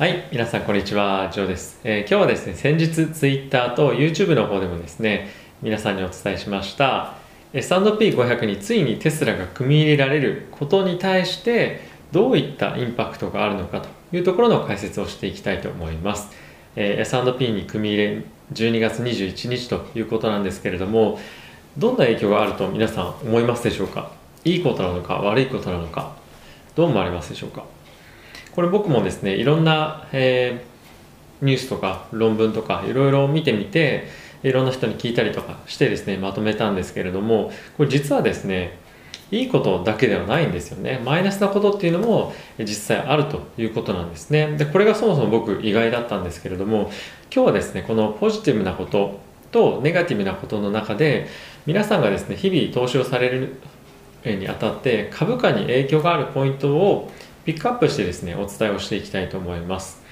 はい、皆さんこんにちは、ジョーです、えー今日はですね、先日 Twitter と YouTube の方でもですね、皆さんにお伝えしました。S&P500 についにテスラが組み入れられることに対してどういったインパクトがあるのかというところの解説をしていきたいと思います。えー S&P に組み入れ12月21日ということなんですけれども、どんな影響があると皆さん思いますでしょうか？いいことなのか悪いことなのかどう思われますでしょうか？これ僕もですねいろんな、えーニュースとか論文とかいろいろ見てみていろんな人に聞いたりとかしてですねまとめたんですけれどもこれ実はですねいいことだけではないんですよね。マイナスなことっていうのも実際あるということなんですね。でこれがそもそも僕意外だったんですけれども今日はですねこのポジティブなこととネガティブなことの中で皆さんがですね日々投資をされるにあたって株価に影響があるポイントをピックアップしてですねお伝えをしていきたいと思います。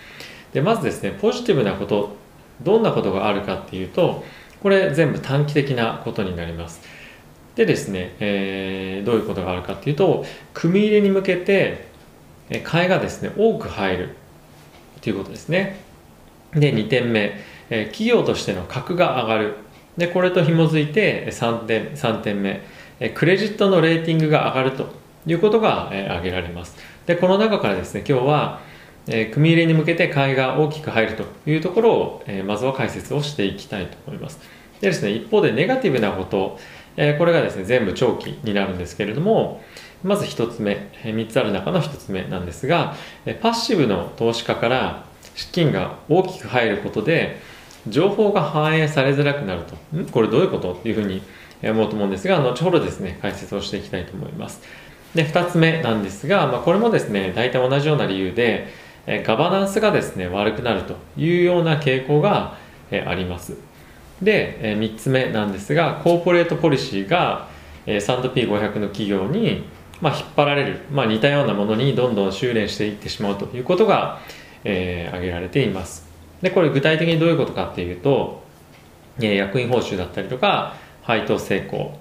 でまずですねポジティブなことどんなことがあるかっていうとこれ全部短期的なことになります。でですね、えーどういうことがあるかっていうと組み入れに向けて買いがですね多く入るということですね。で2点目、えー企業としての格が上がる。でこれと紐づいて3点 ,3 点目クレジットのレーティングが上がるということが、挙げられます。でこの中からですね今日は、えー組み入れに向けて買いが大きく入るというところを、えーまずは解説をしていきたいと思います。でですね一方でネガティブなこと、えーこれがですね全部長期になるんですけれどもまず1つ目え3つある中の1つ目なんですがえパッシブの投資家から資金が大きく入ることで情報が反映されづらくなると。ん？これどういうこと？っていうふうに思うと思うんですが後ほどですね解説をしていきたいと思います。で2つ目なんですが、まあ、これもですね大体同じような理由でガバナンスがですね悪くなるというような傾向があります。で、3つ目なんですがコーポレートポリシーが、えー、S&P500 の企業に、まあ、引っ張られる、まあ、似たようなものにどんどん修練していってしまうということが、えー挙げられています。でこれ具体的にどういうことかっていうと、役員報酬だったりとか配当成功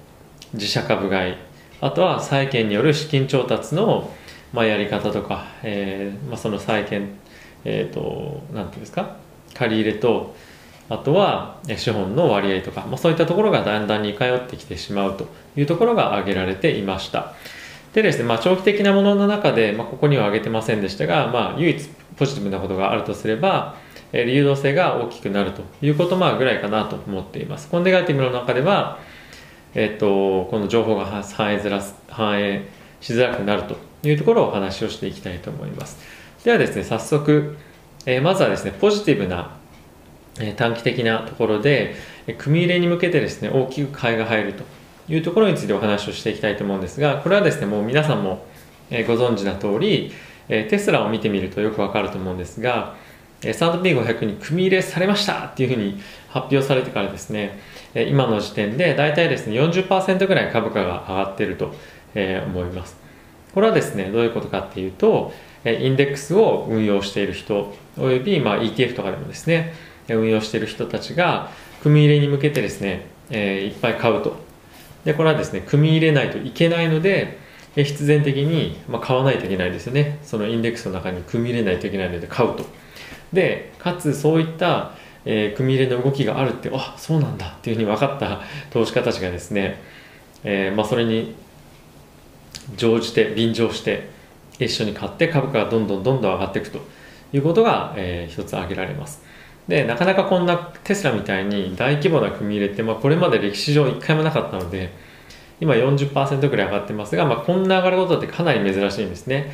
自社株買いあとは債券による資金調達の、まあ、やり方とか、えーまあ、その債券えっ、となんていうんですか？借り入れとあとは資本の割合とか、まあ、そういったところがだんだん似通ってきてしまうというところが挙げられていましたでですね、まあ、長期的なものの中で、まあ、ここには挙げてませんでしたが、まあ、唯一ポジティブなことがあるとすれば、え流動性が大きくなるということまあぐらいかなと思っています。このネガティブの中では、えっとこの情報が反映づらす反映しづらくなるというところをお話をしていきたいと思います。ではですね、早速、えーまずはですね、ポジティブな、えー短期的なところで、えー組み入れに向けてですね、大きく買いが入るというところについてお話をしていきたいと思うんですが、これはですね、もう皆さんも、えーご存知な通り、えーテスラを見てみるとよくわかると思うんですが、えー S&P500 に組み入れされましたっていうふうに発表されてからですね、今の時点で大体ですね40%ぐらい株価が上がっていると、思います。これはですねどういうことかっていうとインデックスを運用している人および、まあ、ETF とかでもですね運用している人たちが組み入れに向けてですね、いっぱい買うと。でこれはですね組み入れないといけないので必然的に、買わないといけないですよね。そのインデックスの中に組み入れないといけないので買うと。でかつそういった、えー組み入れの動きがあるってあそうなんだっていうふうに分かった投資家たちがですね、えーまあ、それに乗じて便乗して一緒に買って株価がどんどんどんどん上がっていくということが、えー一つ挙げられます。でなかなかこんなテスラみたいに大規模な組み入れって、まあ、これまで歴史上一回もなかったので今40%ぐらい上がってますが、まあ、こんな上がることってかなり珍しいんですね。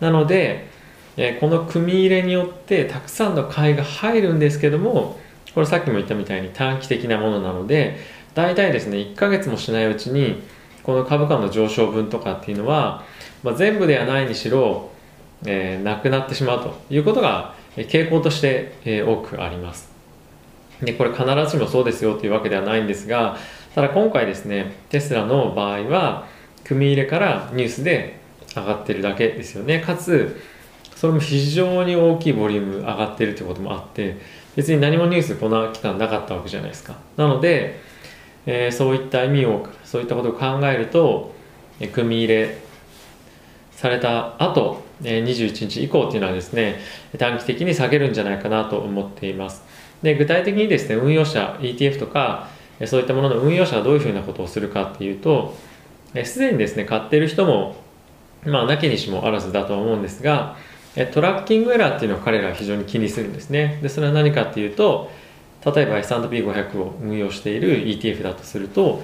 なので、えこの組み入れによってたくさんの買いが入るんですけどもこれさっきも言ったみたいに短期的なものなので大体ですね1ヶ月もしないうちにこの株価の上昇分とかっていうのは、まあ、全部ではないにしろ、えーなくなってしまうということが傾向として、えー多くあります。でこれ必ずしもそうですよというわけではないんですがただ今回ですねテスラの場合は組み入れからニュースで上がってるだけですよね。かつそれも非常に大きいボリューム上がってるということもあって別に何もニュースこの期間なかったわけじゃないですか。なので、えーそういった意味をそういったことを考えると、えー組み入れされた後え21日以降っていうのはですね短期的に下げるんじゃないかなと思っています。で具体的にですね運用者 ETF とかそういったものの運用者はどういうふうなことをするかっていうとすでにですね買ってる人もまあなきにしもあらずだとは思うんですがトラッキングエラーっていうのを彼らは非常に気にするんですね。でそれは何かっていうと例えば S&P500 を運用している ETF だとすると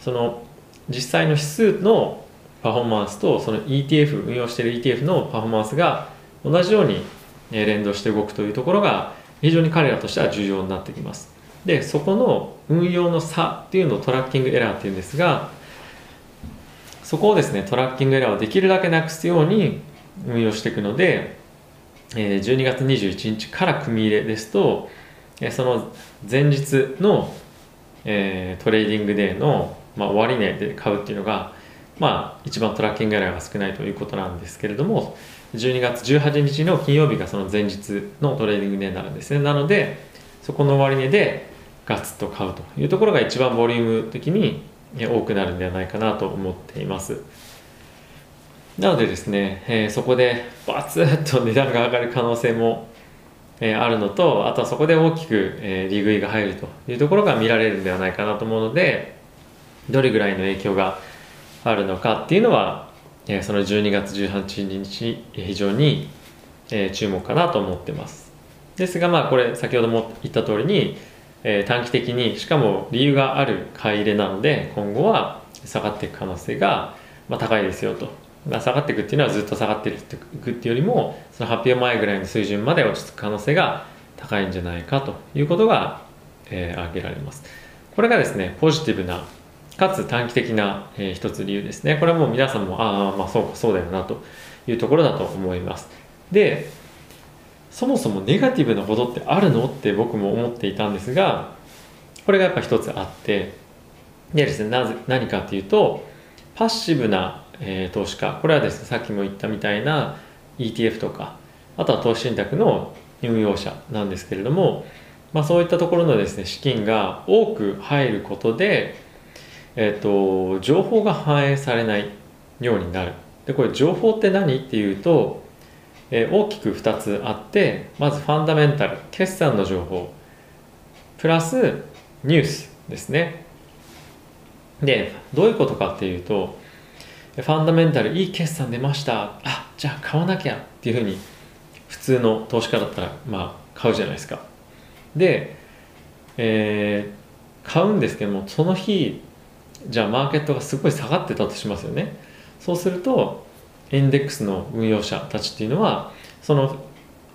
その実際の指数のパフォーマンスとその ETF 運用している ETF のパフォーマンスが同じように連動して動くというところが非常に彼らとしては重要になってきます。でそこの運用の差っていうのをトラッキングエラーっていうんですがそこをですねトラッキングエラーをできるだけなくすように運用していくのでえ12月21日から組み入れですとえその前日のえトレーディングデーのま終値で買うっていうのがまあ一番トラッキングエラーが少ないということなんですけれども12月18日の金曜日がその前日の trading day になるんですね。なのでそこの終値でガツッと買うというところが一番ボリューム的に多くなるんではないかなと思っています。なのでですね、えー、そこでバツッと値段が上がる可能性も、えー、あるのとあとはそこで大きく、えー、利食いが入るというところが見られるんではないかなと思うのでどれぐらいの影響があるのかっていうのは、えー、その12月18日非常に、えー、注目かなと思ってます。ですがまあこれ先ほども言った通りにえー、短期的にしかも理由がある買い入れなので今後は下がっていく可能性が、まあ、高いですよと、まあ、下がっていくっていうのはずっと下がっていくっていうよりもその発表前ぐらいの水準まで落ち着く可能性が高いんじゃないかということが、えー、挙げられます。これがですねポジティブなかつ短期的な、えー、一つ理由ですね。これはもう皆さんもああまあそうかそうだよなというところだと思います。でそもそもネガティブなことってあるのって僕も思っていたんですがこれがやっぱ一つあってでですねなぜ何かっていうとパッシブな、えー、投資家。これはですねさっきも言ったみたいな ETF とかあとは投資信託の運用者なんですけれども、まあ、そういったところのですね資金が多く入ることで、えーと、情報が反映されないようになる。でこれ情報って何っていうとえー、大きく2つあってまずファンダメンタル決算の情報プラスニュースですね。でどういうことかっていうとファンダメンタルいい決算出ました。あじゃあ買わなきゃ。っていうふうに普通の投資家だったらまあ買うじゃないですか。で、えー、買うんですけどもその日じゃあマーケットがすごい下がってたとしますよね。そうするとインデックスの運用者たちっていうのはその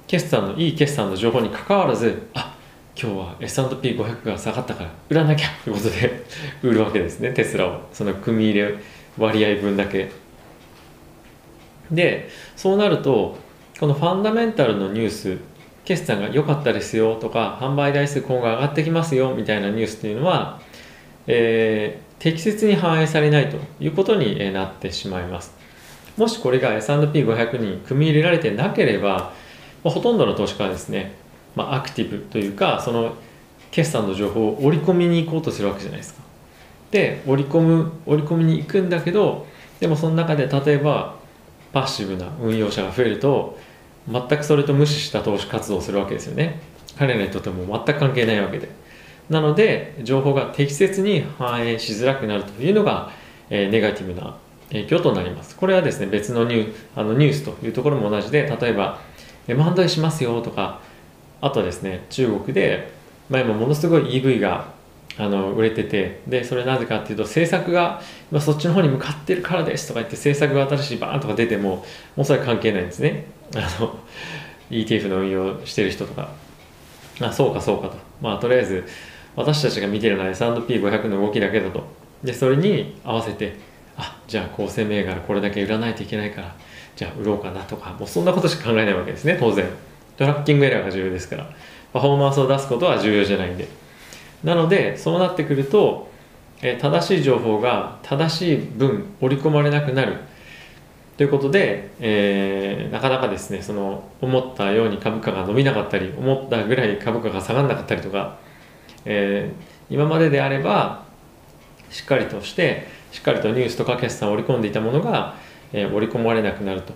決算のいい決算の情報にかかわらずあ今日は S&P500 が下がったから売らなきゃということで売るわけですね。テスラを。その組み入れ割合分だけでそうなるとこのファンダメンタルのニュース決算が良かったですよとか販売台数今後上がってきますよみたいなニュースっていうのは、えー、適切に反映されないということになってしまいますもしこれが S&P500 に組み入れられてなければ、まあ、ほとんどの投資家はですね、まあ、アクティブというかその決算の情報を織り込みに行こうとするわけじゃないですか。で織り込む織り込みに行くんだけどでもその中で例えばパッシブな運用者が増えると全くそれと無視した投資活動をするわけですよね彼らにとっても全く関係ないわけでなので情報が適切に反映しづらくなるというのが、えー、ネガティブな影響となります。これはですね、別のニュあのニュースというところも同じで、例えば、万歳しますよとか、あとですね、中国で、まあ、今ものすごい EV があの売れてて、で、それなぜかっていうと、政策が、ま、そっちの方に向かってるからですとか言って、政策が新しいバーンとか出ても、もうそれは関係ないんですね。あの、ETF の運用してる人とか。あ、そうかそうかと。まあ、とりあえず、私たちが見てるのは S&P500 の動きだけだと。で、それに合わせて、あじゃあ構成銘柄これだけ売らないといけないからじゃあ売ろうかなとかもうそんなことしか考えないわけですね当然トラッキングエラーが重要ですからパフォーマンスを出すことは重要じゃないんでなのでそうなってくると、え正しい情報が正しい分織り込まれなくなるということで、えー、なかなかですねその思ったように株価が伸びなかったり思ったぐらい株価が下がらなかったりとか、えー、今までであればしっかりとしてしっかりとニュースとか決算を織り込んでいたものが、えー、織り込まれなくなると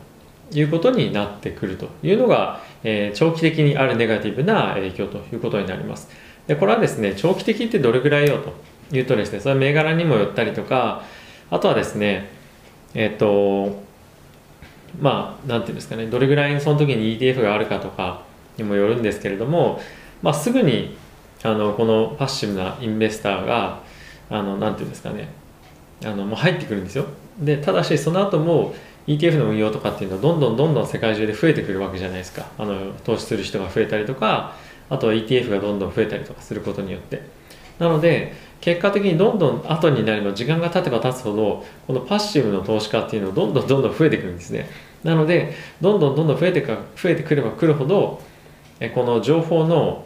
いうことになってくるというのが、え、長期的にあるネガティブな影響ということになります。でこれはですね長期的ってどれぐらいよと。いうとですねそれは銘柄にもよったりとかあとはですねえっ、とまあ何て言うんですかねどれぐらいその時に ETF があるかとかにもよるんですけれども、まあ、すぐにあのこのパッシブなインベスターがあの何て言うんですかねあのもう入ってくるんですよ。でただしその後も ETF の運用とかっていうのはどんどんどんどん世界中で増えてくるわけじゃないですか。あの投資する人が増えたりとかあとは ETF がどんどん増えたりとかすることによって。なので結果的にどんどん後になれば時間が経てば経つほどこのパッシブの投資家っていうのはどんどんどんどん増えてくるんですね。なのでどんどんどんどん増えてか増えてくればくるほどこの情報の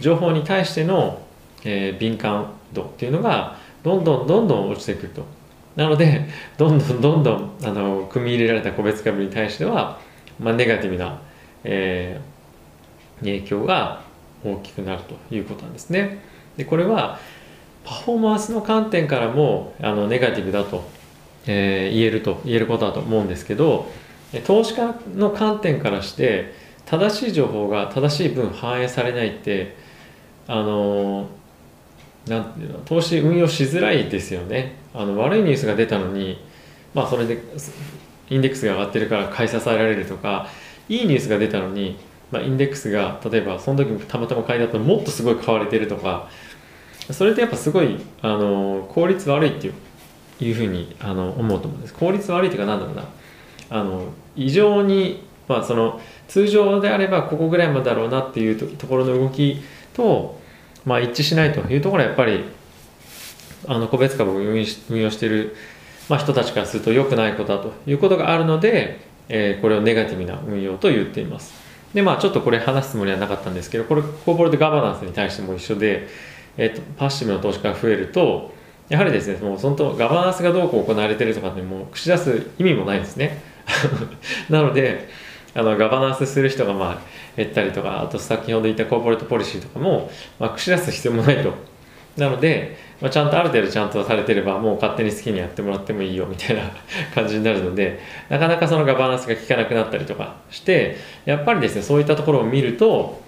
情報に対しての、えー、敏感度っていうのがどんどんどんどん落ちてくると。なのでどんどんどんどんあの組み入れられた個別株に対しては、まあ、ネガティブな、えー、影響が大きくなるということなんですね。でこれはパフォーマンスの観点からもあのネガティブだと、えー、言えると言えることだと思うんですけど投資家の観点からして正しい情報が正しい分反映されないってあのなんていうの投資運用しづらいですよねあの悪いニュースが出たのにまあそれでインデックスが上がってるから買い支えられるとかいいニュースが出たのにまあ、インデックスが例えばその時たまたま買いだともっとすごい買われてるとかそれってやっぱすごいあの効率悪いっていういうふうにあの思うと思うんです効率悪いっていうかなんだろうなあの異常に、まあ、その通常であればここぐらいまでだろうなっていうところの動きと、まあ、一致しないというところはやっぱりあの個別株を運用している、まあ、人たちからすると良くないことだということがあるので、えー、これをネガティブな運用と言っています。でまあちょっとこれ話すつもりはなかったんですけどこれコーポレートガバナンスに対しても一緒で、えーと、パッシブの投資家が増えるとやはりですねもうそのガバナンスがどうこう行われてるとかってもう口出す意味もないですね。なのであのガバナンスする人がまあ減ったりとかあと先ほど言ったコーポレートポリシーとかも、まあ、口出す必要もないと。なので、まあ、ちゃんとある程度ちゃんとされてればもう勝手に好きにやってもらってもいいよみたいな 感じになるのでなかなかそのガバナンスが効かなくなったりとかしてやっぱりですねそういったところを見ると、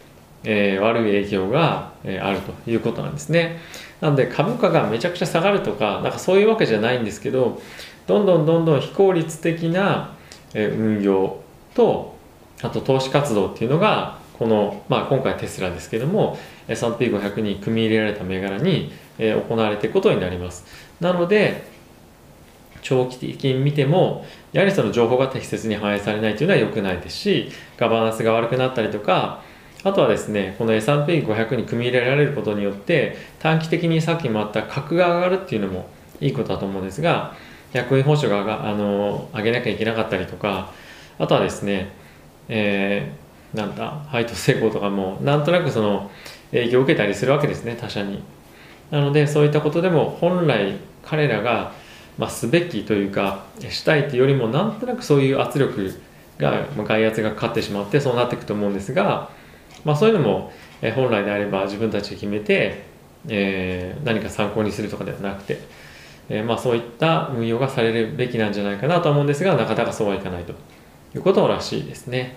えー、悪い影響が、えー、あるということなんですね。なので株価がめちゃくちゃ下がるとかなんかそういうわけじゃないんですけどどんどんどんどん非効率的な、運用とあと投資活動っていうのがこの、まあ、今回テスラですけども S&P500 に組み入れられた銘柄に、え、行われていくことになります。なので長期的に見てもやはりその情報が適切に反映されないというのは良くないですしガバナンスが悪くなったりとかあとはですねこの S&P500 に組み入れられることによって短期的にさっきもあった格が上がるっていうのもいいことだと思うんですが役員報酬があの上げなきゃいけなかったりとかあとはですね、えーなんだ配当成功とかもなんとなくその影響を受けたりするわけですね他社になのでそういったことでも本来彼らが、まあ、すべきというかしたいというよりもなんとなくそういう圧力が、まあ、外圧がかかってしまってそうなっていくと思うんですが、まあ、そういうのも、え本来であれば自分たちで決めて、えー、何か参考にするとかではなくて、えー、まあ、そういった運用がされるべきなんじゃないかなと思うんですがなかなかそうはいかないということらしいですね。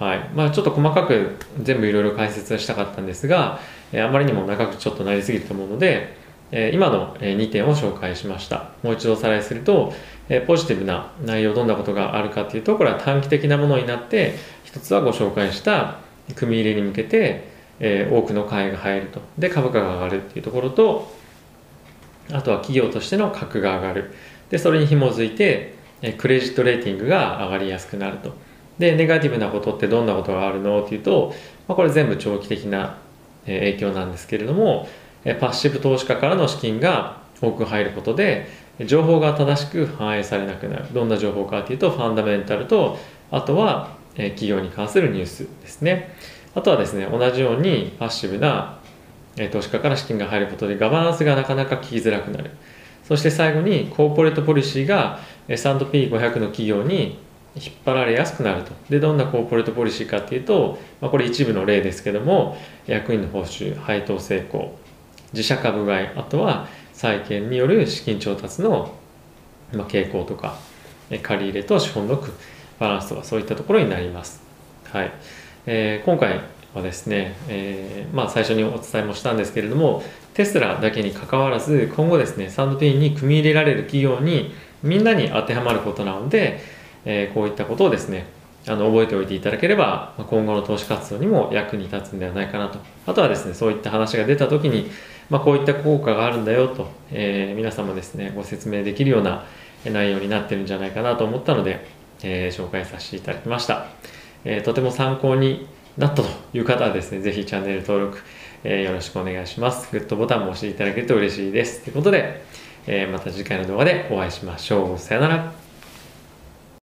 はい。まあ、ちょっと細かく全部いろいろ解説したかったんですが、えあまりにも長くちょっとなりすぎると思うので、え今の2点を紹介しました。もう一度おさらいすると、えポジティブな内容どんなことがあるかっていうとこれは短期的なものになって一つはご紹介した組み入れに向けて、え多くの買いが入ると。で株価が上がるっていうところとあとは企業としての格が上がる。でそれに紐づいてクレジットレーティングが上がりやすくなると。でネガティブなことってどんなことがあるの？っていうと、まあ、これ全部長期的な影響なんですけれどもパッシブ投資家からの資金が多く入ることで情報が正しく反映されなくなる。どんな情報かというとファンダメンタルとあとは企業に関するニュースですね。あとはですね同じようにパッシブな投資家から資金が入ることでガバナンスがなかなか効きづらくなる。そして最後にコーポレートポリシーが S&P500 の企業に引っ張られやすくなるとでどんなコーポレートポリシーかっていうと、まあ、これ一部の例ですけども役員の報酬配当成功自社株買いあとは債券による資金調達の、まあ、傾向とか借り入れと資本のバランスとかそういったところになります。はいえー今回はですね、えーまあ、最初にお伝えもしたんですけれどもテスラだけにかかわらず今後ですね S&P に組み入れられる企業にみんなに当てはまることなので、えこういったことをですねあの覚えておいていただければま今後の投資活動にも役に立つんではないかなと。あとはですねそういった話が出た時に、まあ、こういった効果があるんだよと、えー皆さんもですねご説明できるような内容になってるんじゃないかなと思ったので、えー紹介させていただきました、えーとても参考になったという方はですねぜひチャンネル登録、えよろしくお願いします。グッドボタンも押していただけると嬉しいです。ということで、えまた次回の動画でお会いしましょう。さよなら。